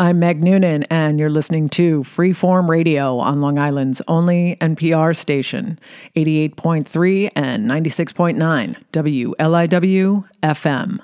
I'm Meg Noonan, and you're listening to Freeform Radio on Long Island's only NPR station, 88.3 and 96.9 WLIW FM.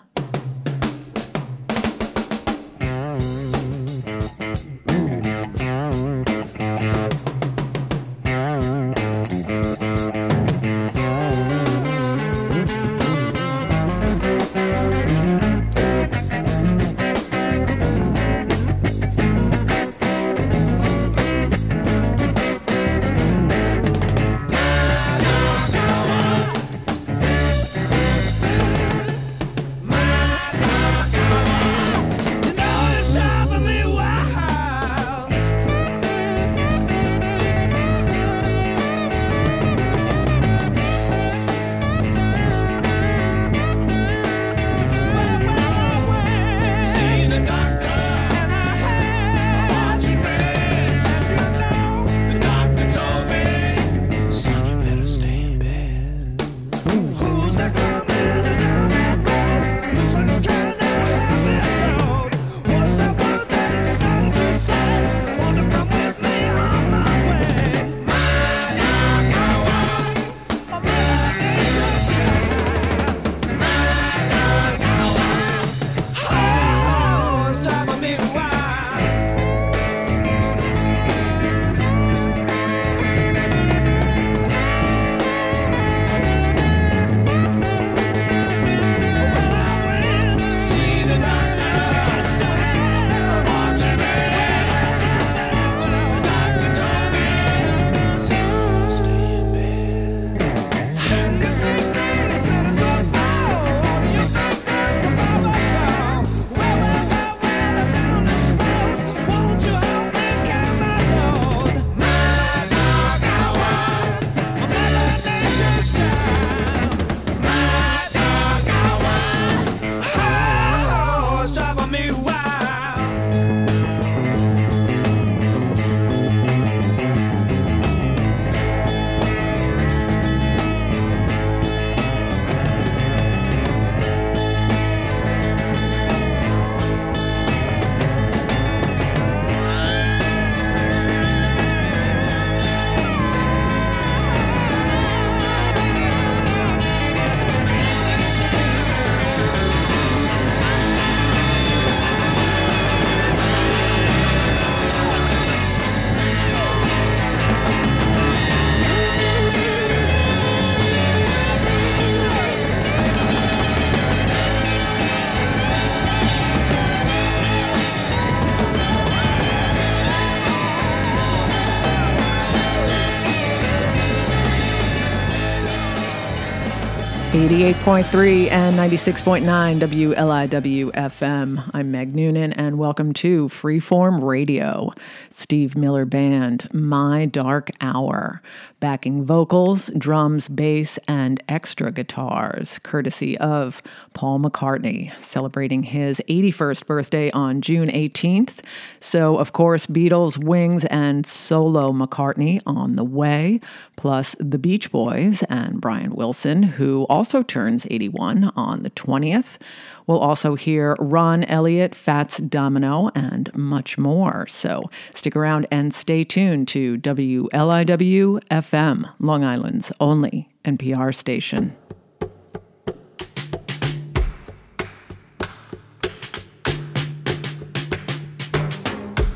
Eighty-eight point three and ninety-six point nine WLIW FM. I'm Meg Noonan, and welcome to Freeform Radio. Steve Miller Band, My Dark Hour backing vocals, drums, bass, and extra guitars, courtesy of Paul McCartney, celebrating his 81st birthday on June 18th. So, of course, Beatles, Wings, and solo McCartney on the way, plus the Beach Boys and Brian Wilson, who also turns 81 on the 20th. We'll also hear Ron Elliott, Fats Domino, and much more. So stick around and stay tuned to WLIW FM, Long Island's only NPR station.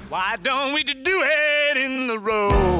Why don't we do it in the road?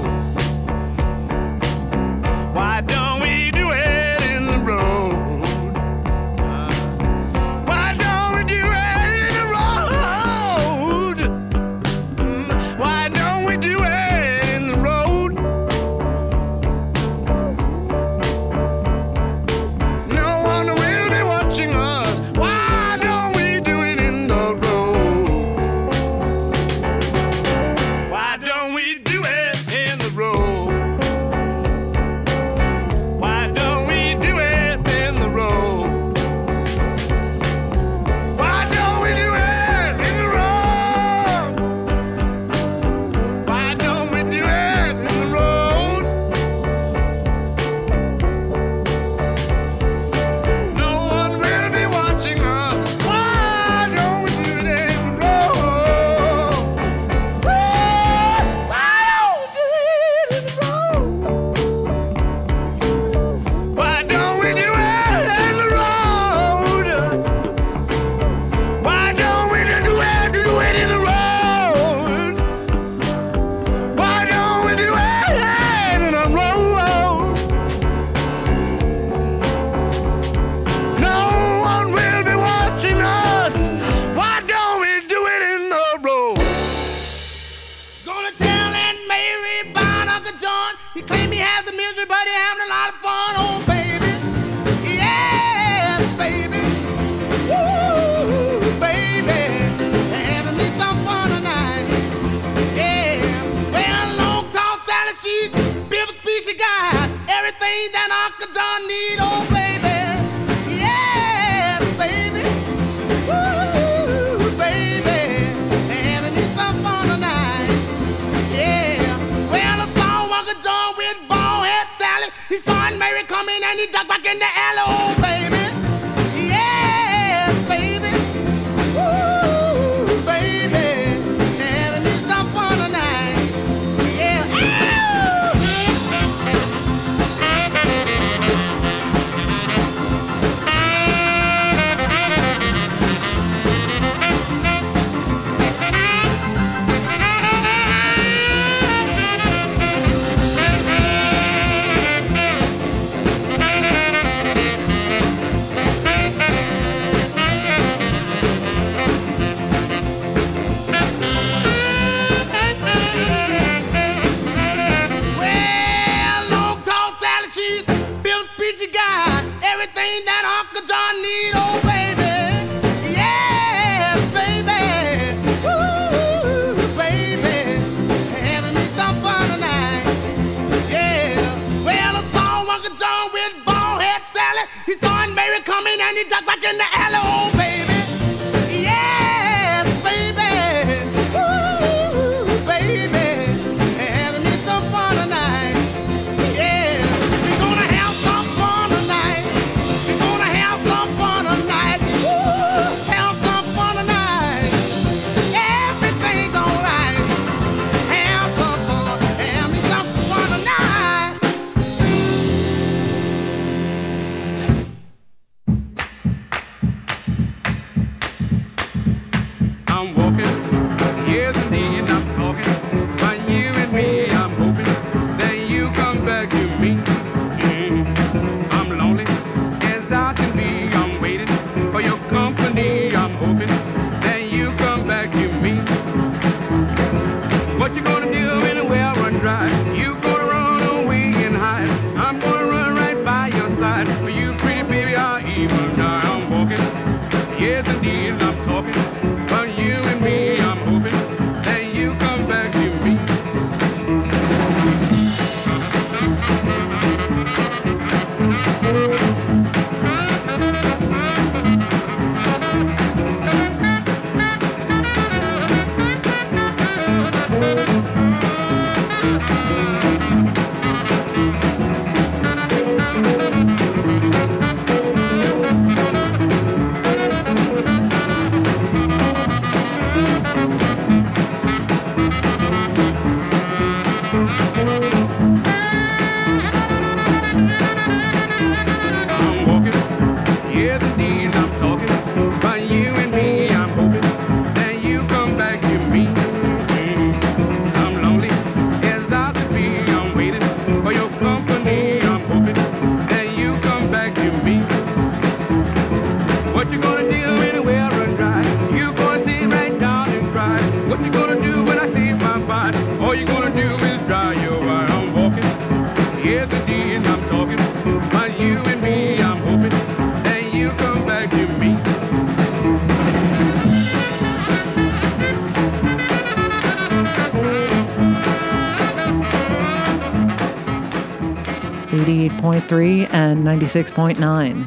Three and 96.9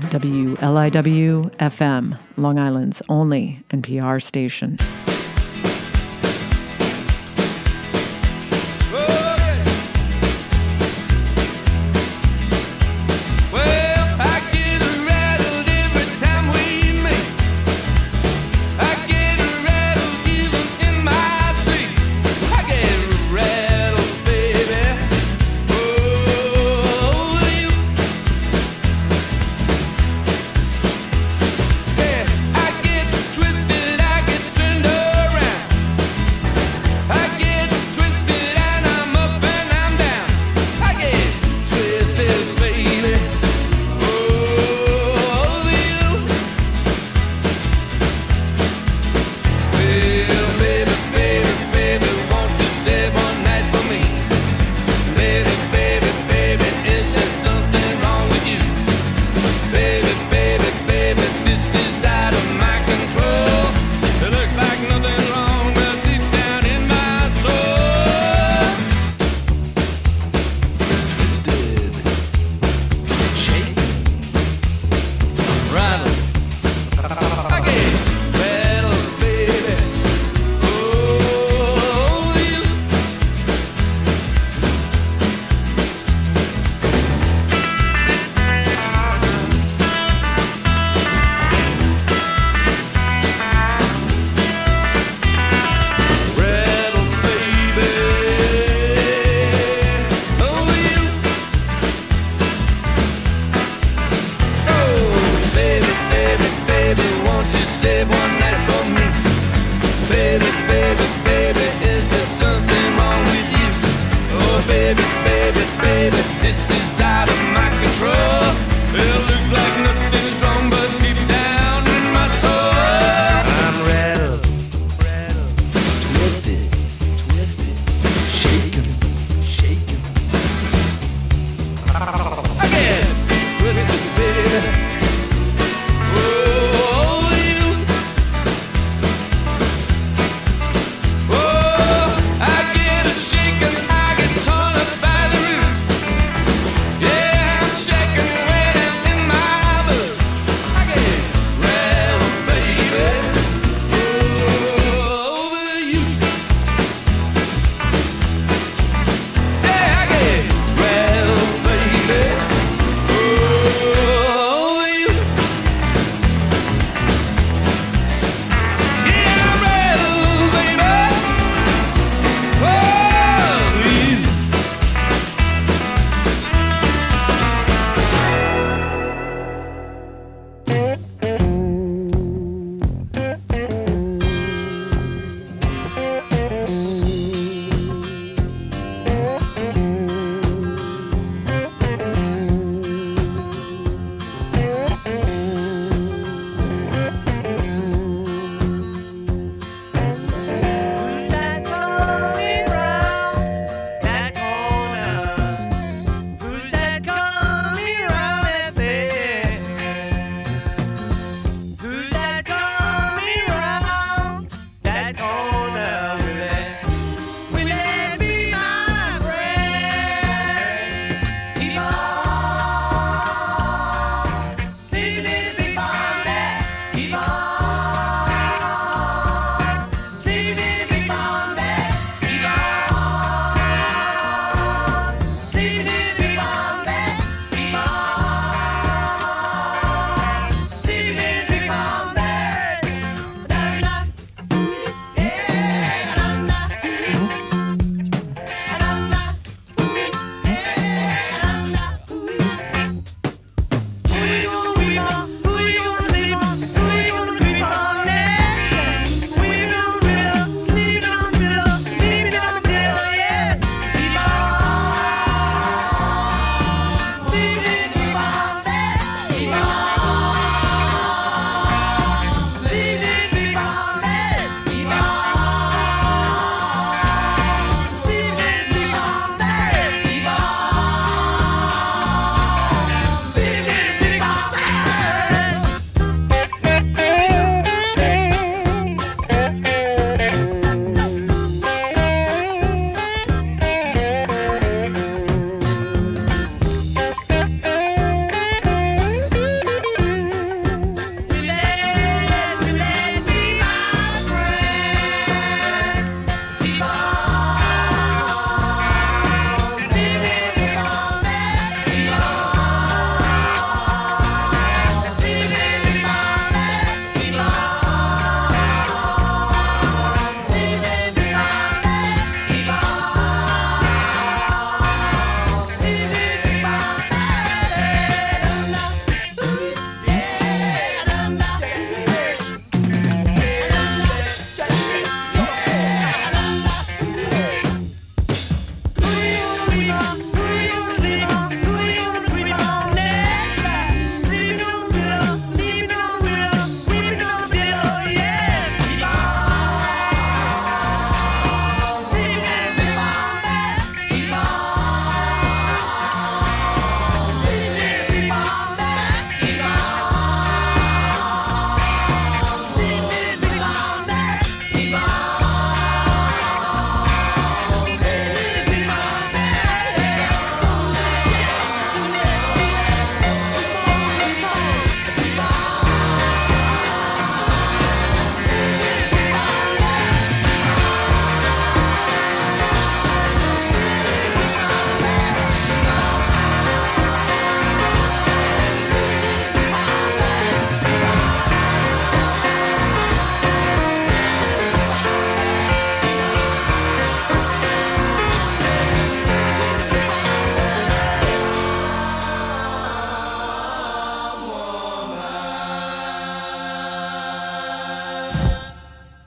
WLIW FM, Long Island's only NPR station.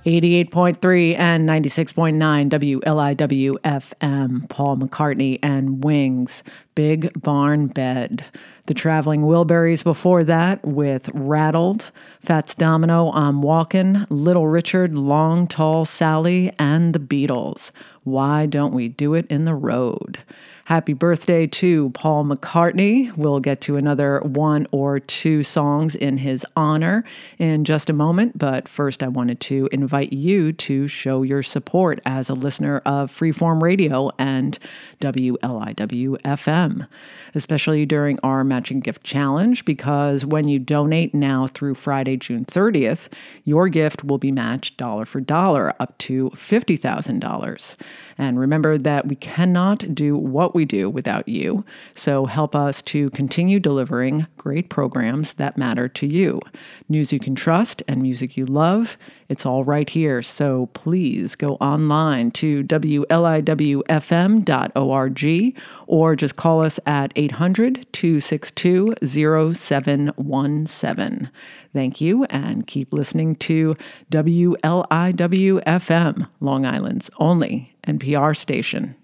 88.3 and 96.9 WLIW FM, Paul McCartney and Wings, Big Barn Bed. The Traveling Wilburys before that with Rattled, Fats Domino, I'm Walkin', Little Richard, Long Tall Sally, and the Beatles. Why don't we do it in the road? Happy birthday to Paul McCartney. We'll get to another one or two songs in his honor in just a moment, but first I wanted to invite you to show your support as a listener of Freeform Radio and WLIW FM, especially during our matching gift challenge, because when you donate now through Friday, June 30th, your gift will be matched dollar for dollar up to $50,000. And remember that we cannot do what we do without you. So help us to continue delivering great programs that matter to you. News you can trust and music you love. It's all right here. So please go online to WLIWFM.org or just call us at 800 262 0717. Thank you and keep listening to WLIW FM, Long Island's only NPR station.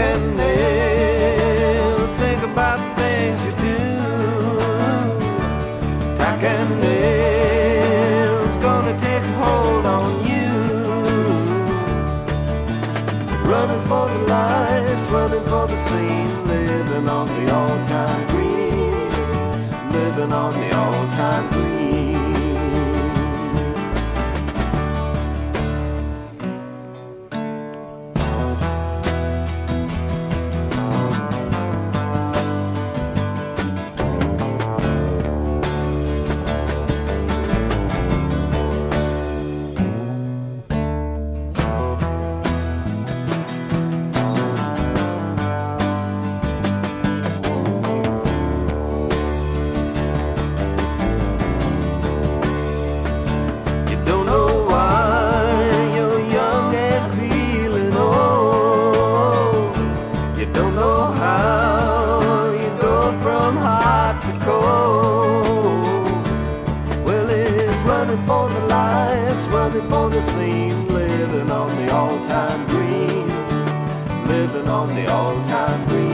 Packing nails, think about things you do. Packing nails, gonna take hold on you. Running for the lights, running for the scene, living on the all-time green, living on running the scene, living on the all-time green, living on the all-time green.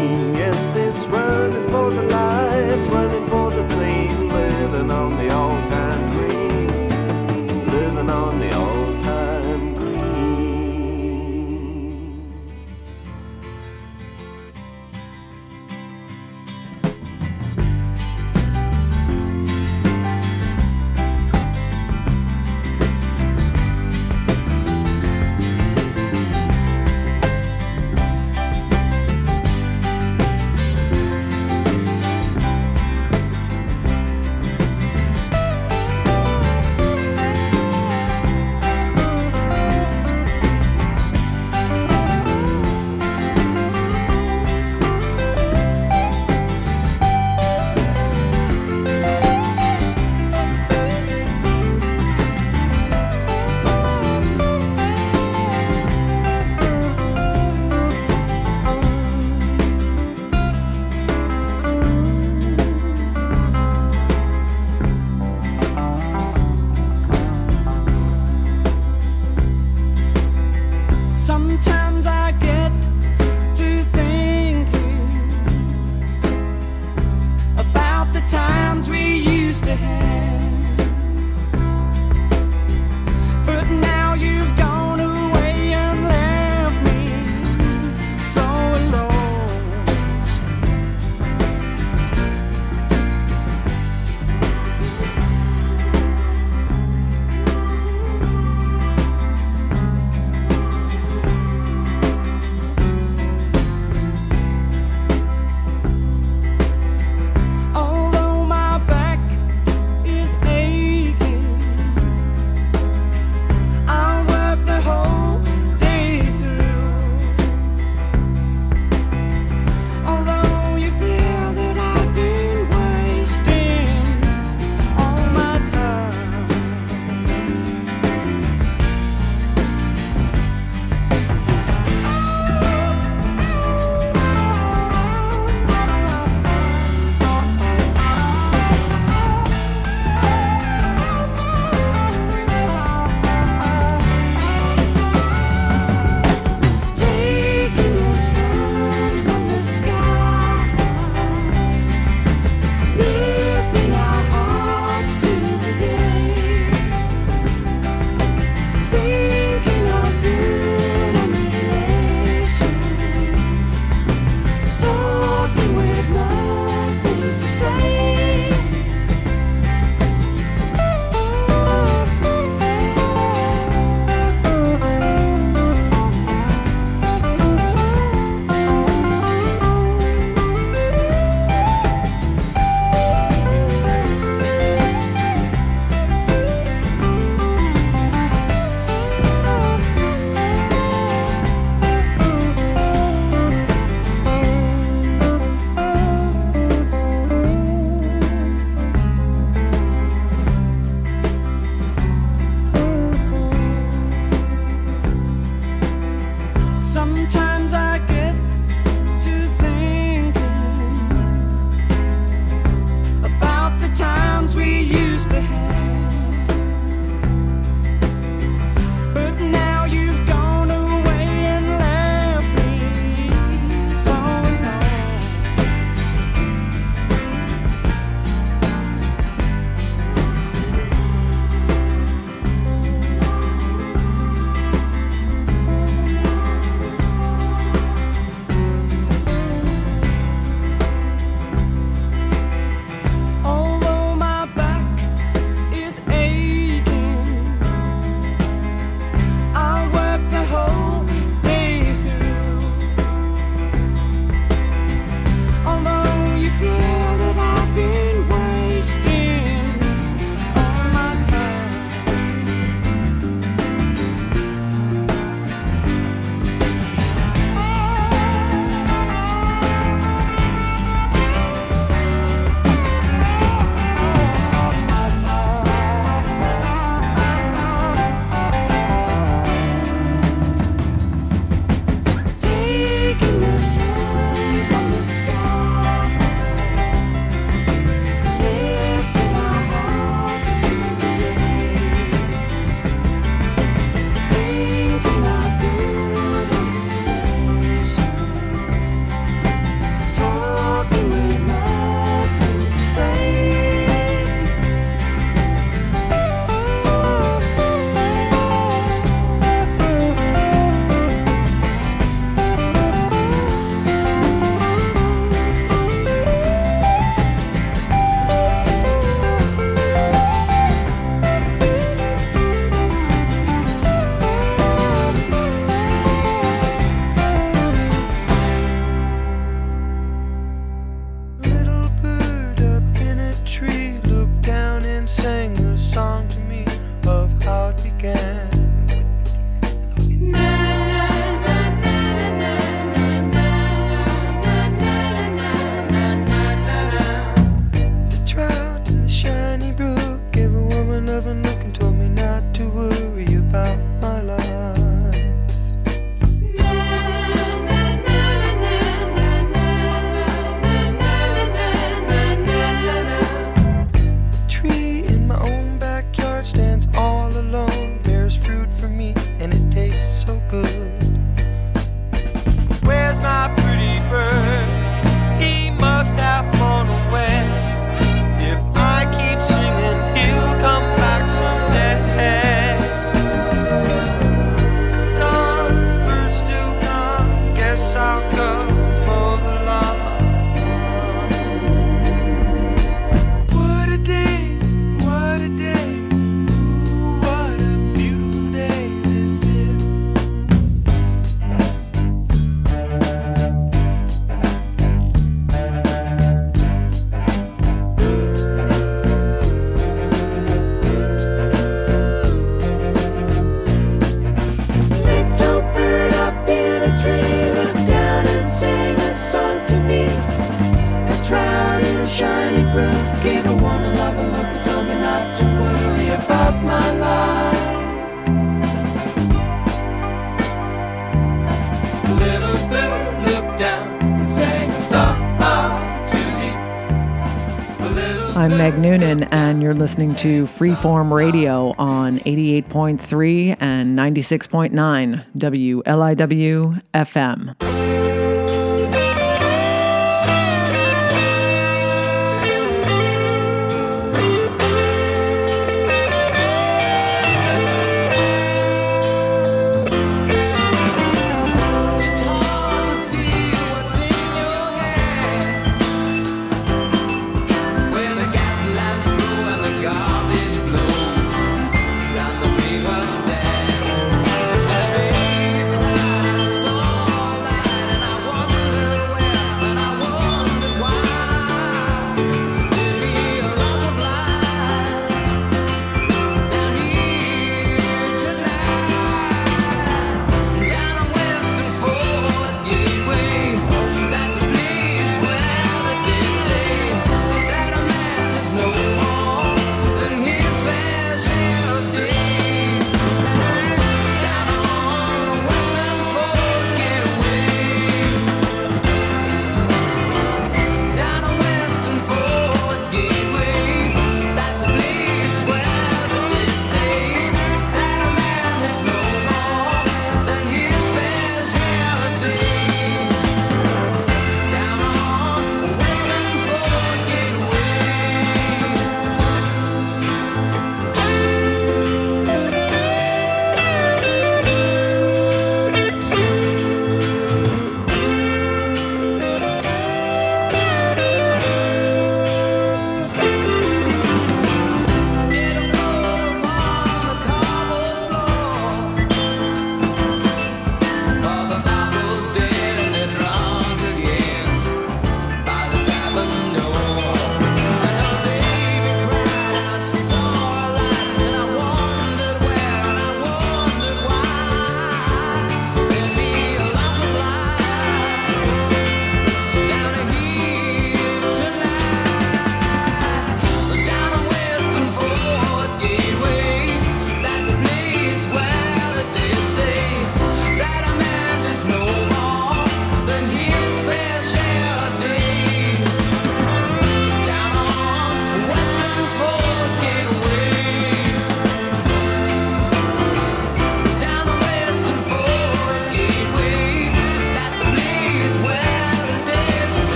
listening to Freeform Radio on 88.3 and 96.9 WLIW FM.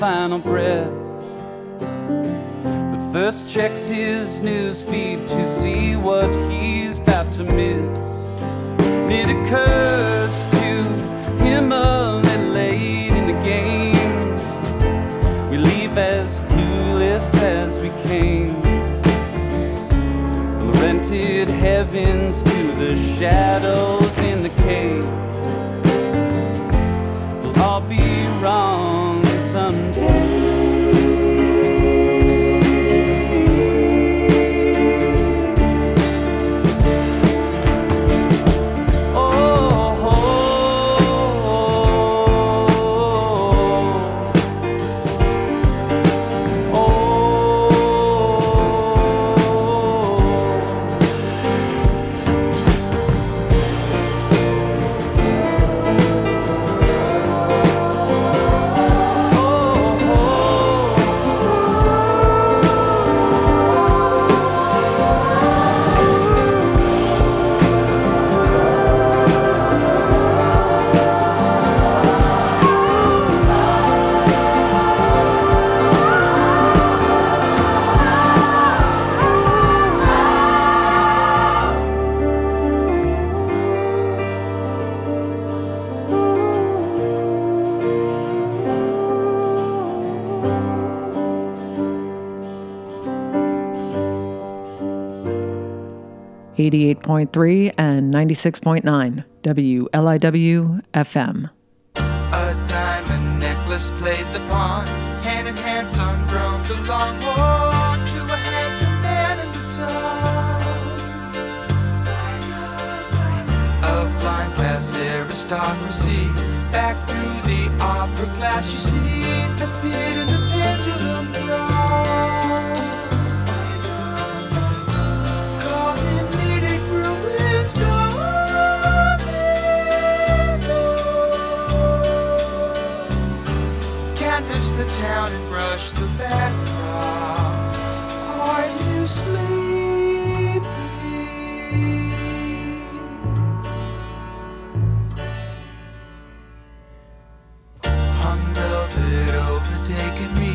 Final breath. But first checks his news feed to see what he's about to miss. And it occurs to him little late in the game. We leave as clueless as we came. From the rented heavens to the shadows 88.3 and 96.9 WLIW FM. A diamond necklace played the pawn, hand in hand, son the long walk to a handsome man in the town. A blind class aristocracy, back through the opera you see, in the pendulum. The town and brush the background. Are you sleeping? Hung velvet overtaking me,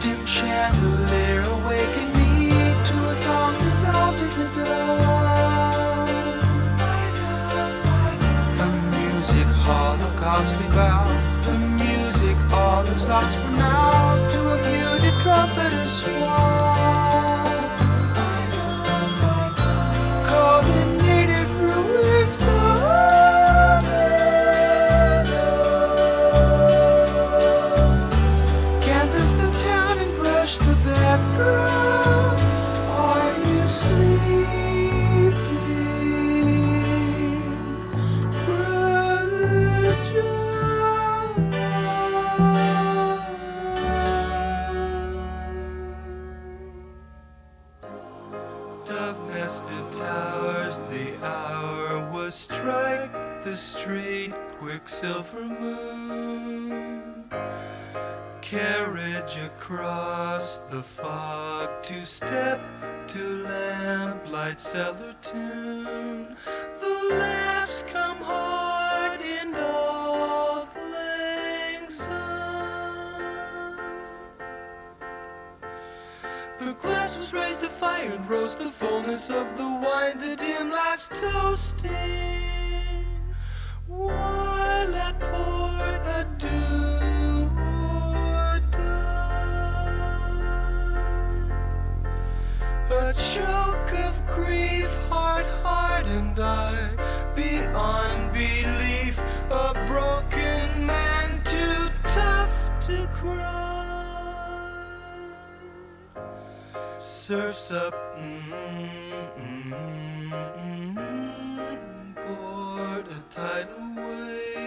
dim chandelier awaken me to a song dissolved in the dawn. The music holocaust we bow. All is lost for now to a muted trumpeter swan. Moon. carriage across the fog to step to lamplight cellar tune. The laughs come hard in old lang. The glass was raised to fire and rose the fullness of the wine, the dim lights toasting. While port a choke of grief, heart hardened I, beyond belief, a broken man too tough to cry. Surfs up, mm, mm, mm, tidal wave.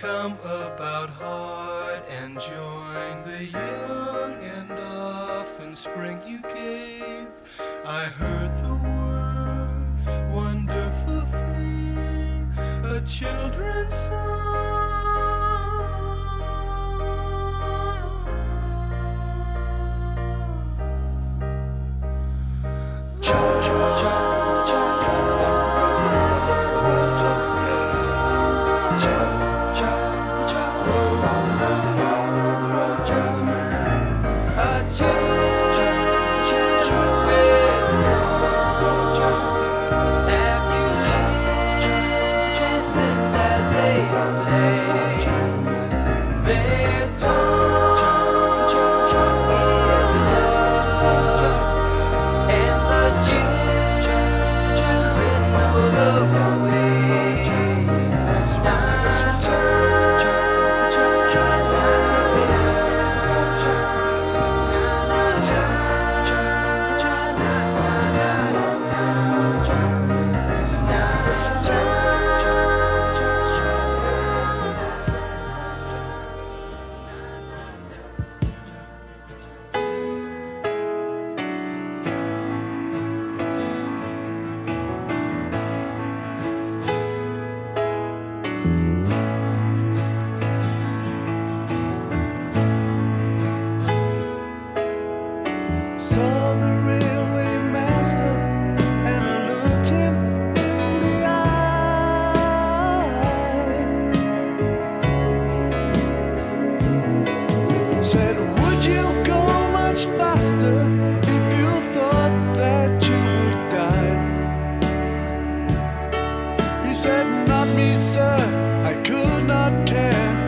Come about hard and join the young and often spring you gave. I heard the word, wonderful thing, a children's Saw He said, Not me, sir, I could not care.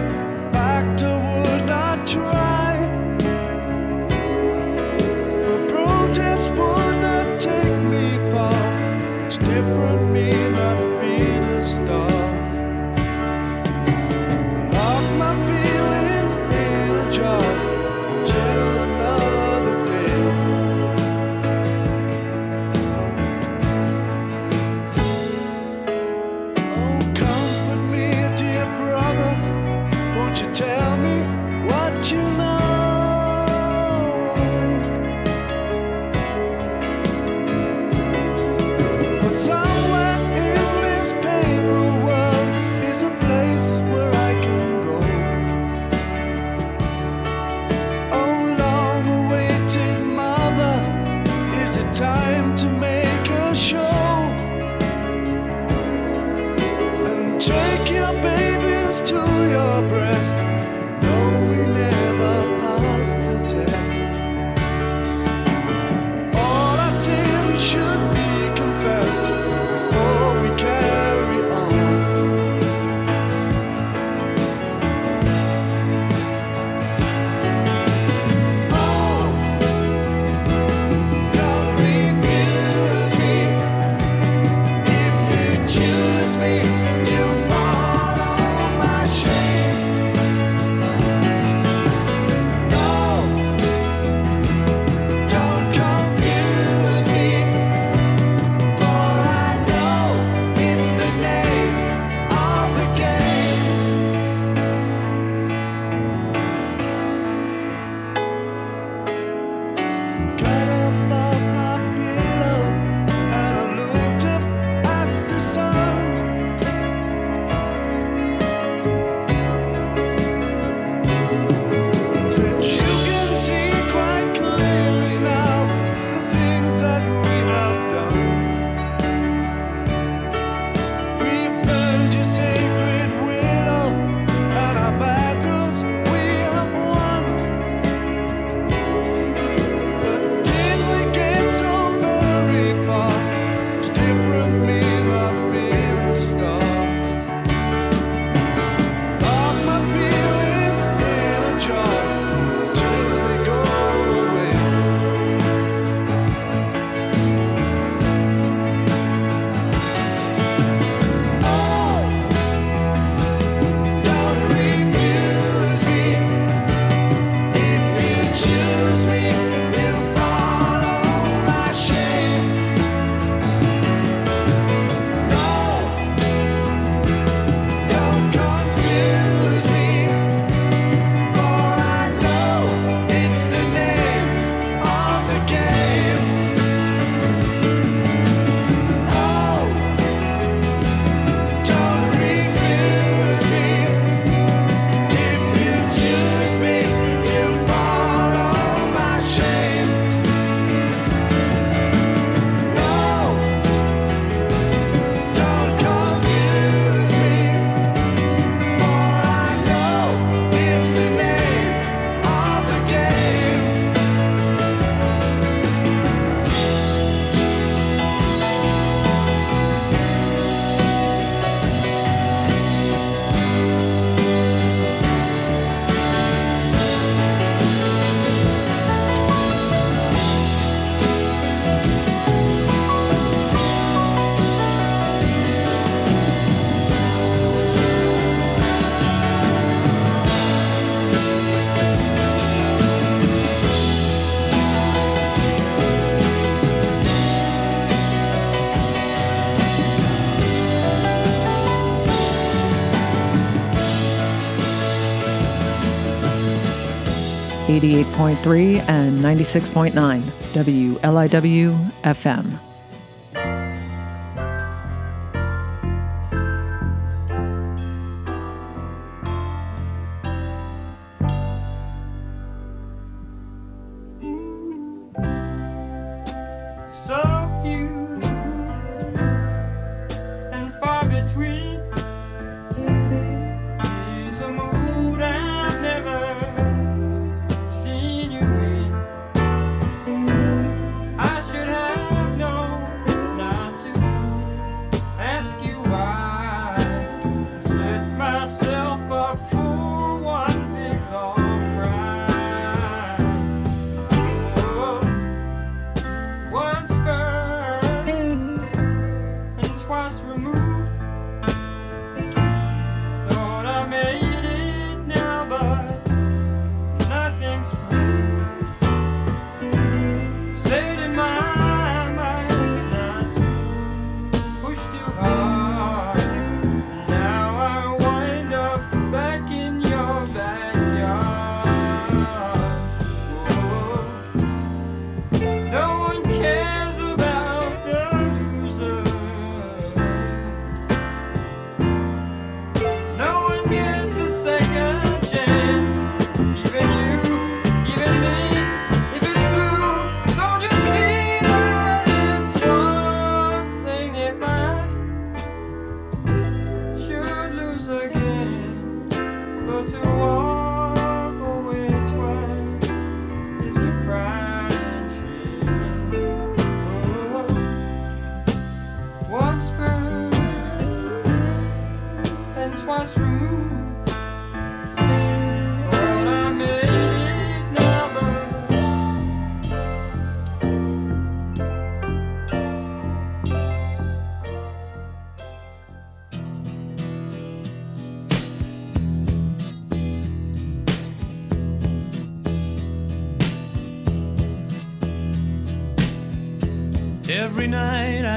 88.3 and 96.9 WLIW FM.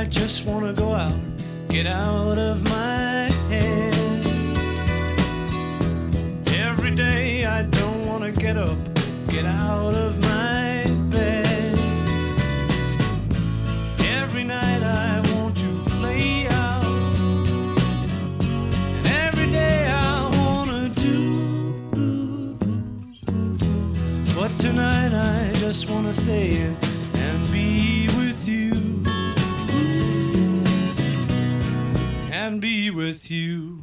I just wanna go out, get out of my head. Every day I don't wanna get up, get out of my bed. Every night I want to lay out, and every day I wanna do. But tonight I just wanna stay in and be And be with you.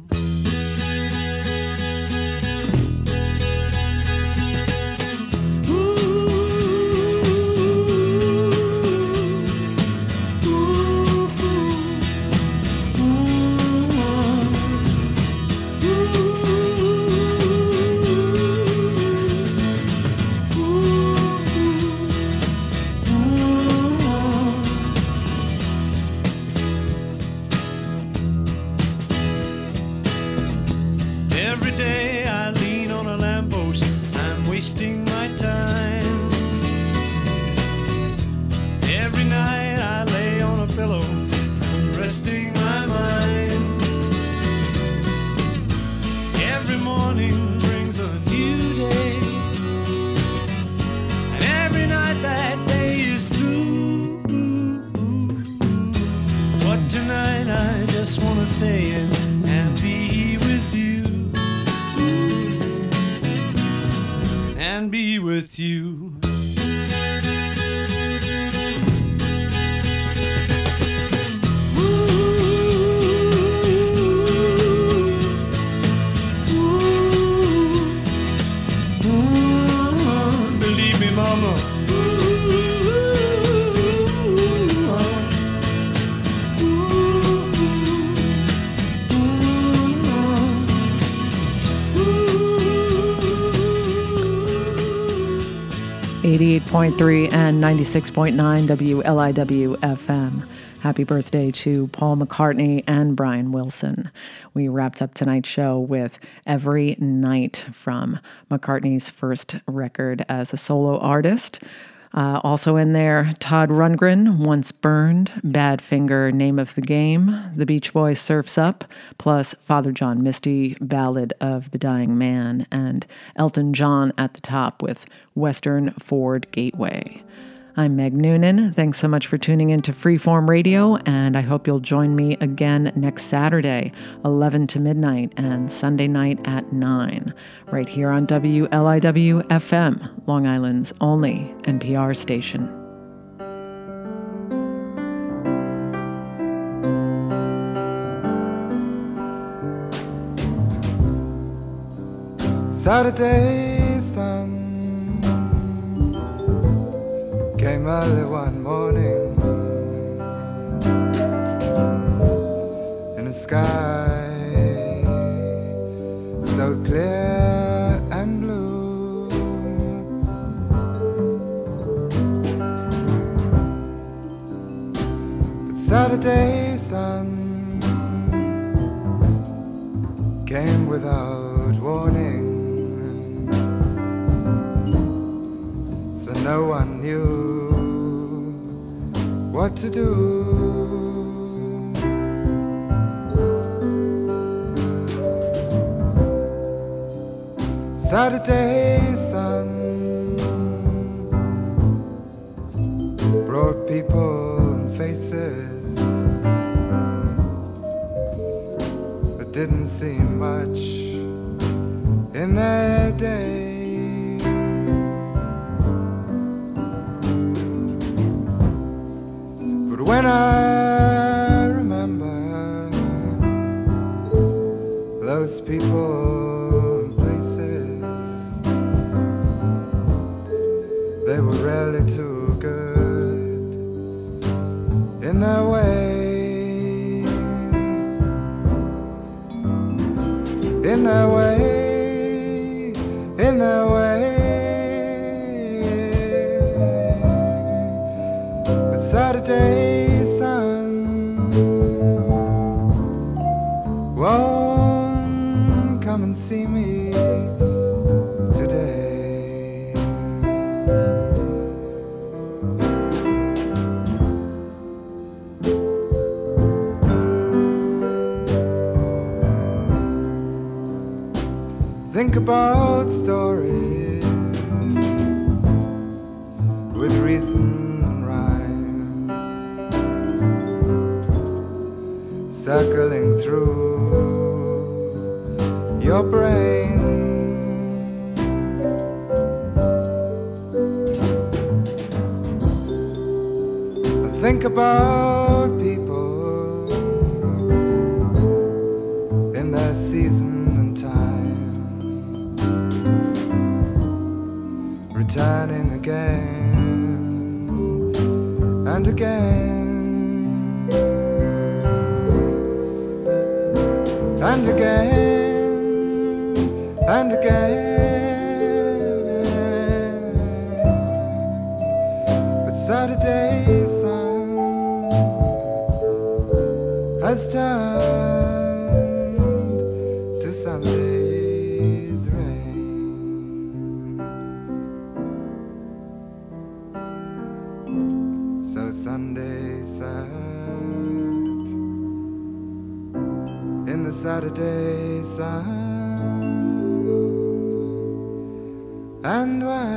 Just wanna stay in and be with you. And be with you. 106.3 and 96.9 WLIW FM. Happy birthday to Paul McCartney and Brian Wilson. We wrapped up tonight's show with Every Night from McCartney's first record as a solo artist, uh, also in there, Todd Rundgren, Once Burned, Badfinger, Name of the Game, The Beach Boys, Surfs Up, plus Father John Misty, Ballad of the Dying Man, and Elton John at the top with Western Ford Gateway. I'm Meg Noonan. Thanks so much for tuning in to Freeform Radio, and I hope you'll join me again next Saturday, 11 to midnight, and Sunday night at 9, right here on WLIW FM, Long Island's only NPR station. Saturday sun came early one morning in a sky so clear and blue. But Saturday sun came without warning. so no one knew what to do. Saturday sun brought people and faces, but didn't seem much in their day. But when I remember those people Think about stories with reason and rhyme, circling through your brain. And think about people returning again and again and again and again. But Saturday sun has turned Saturday sun. And wept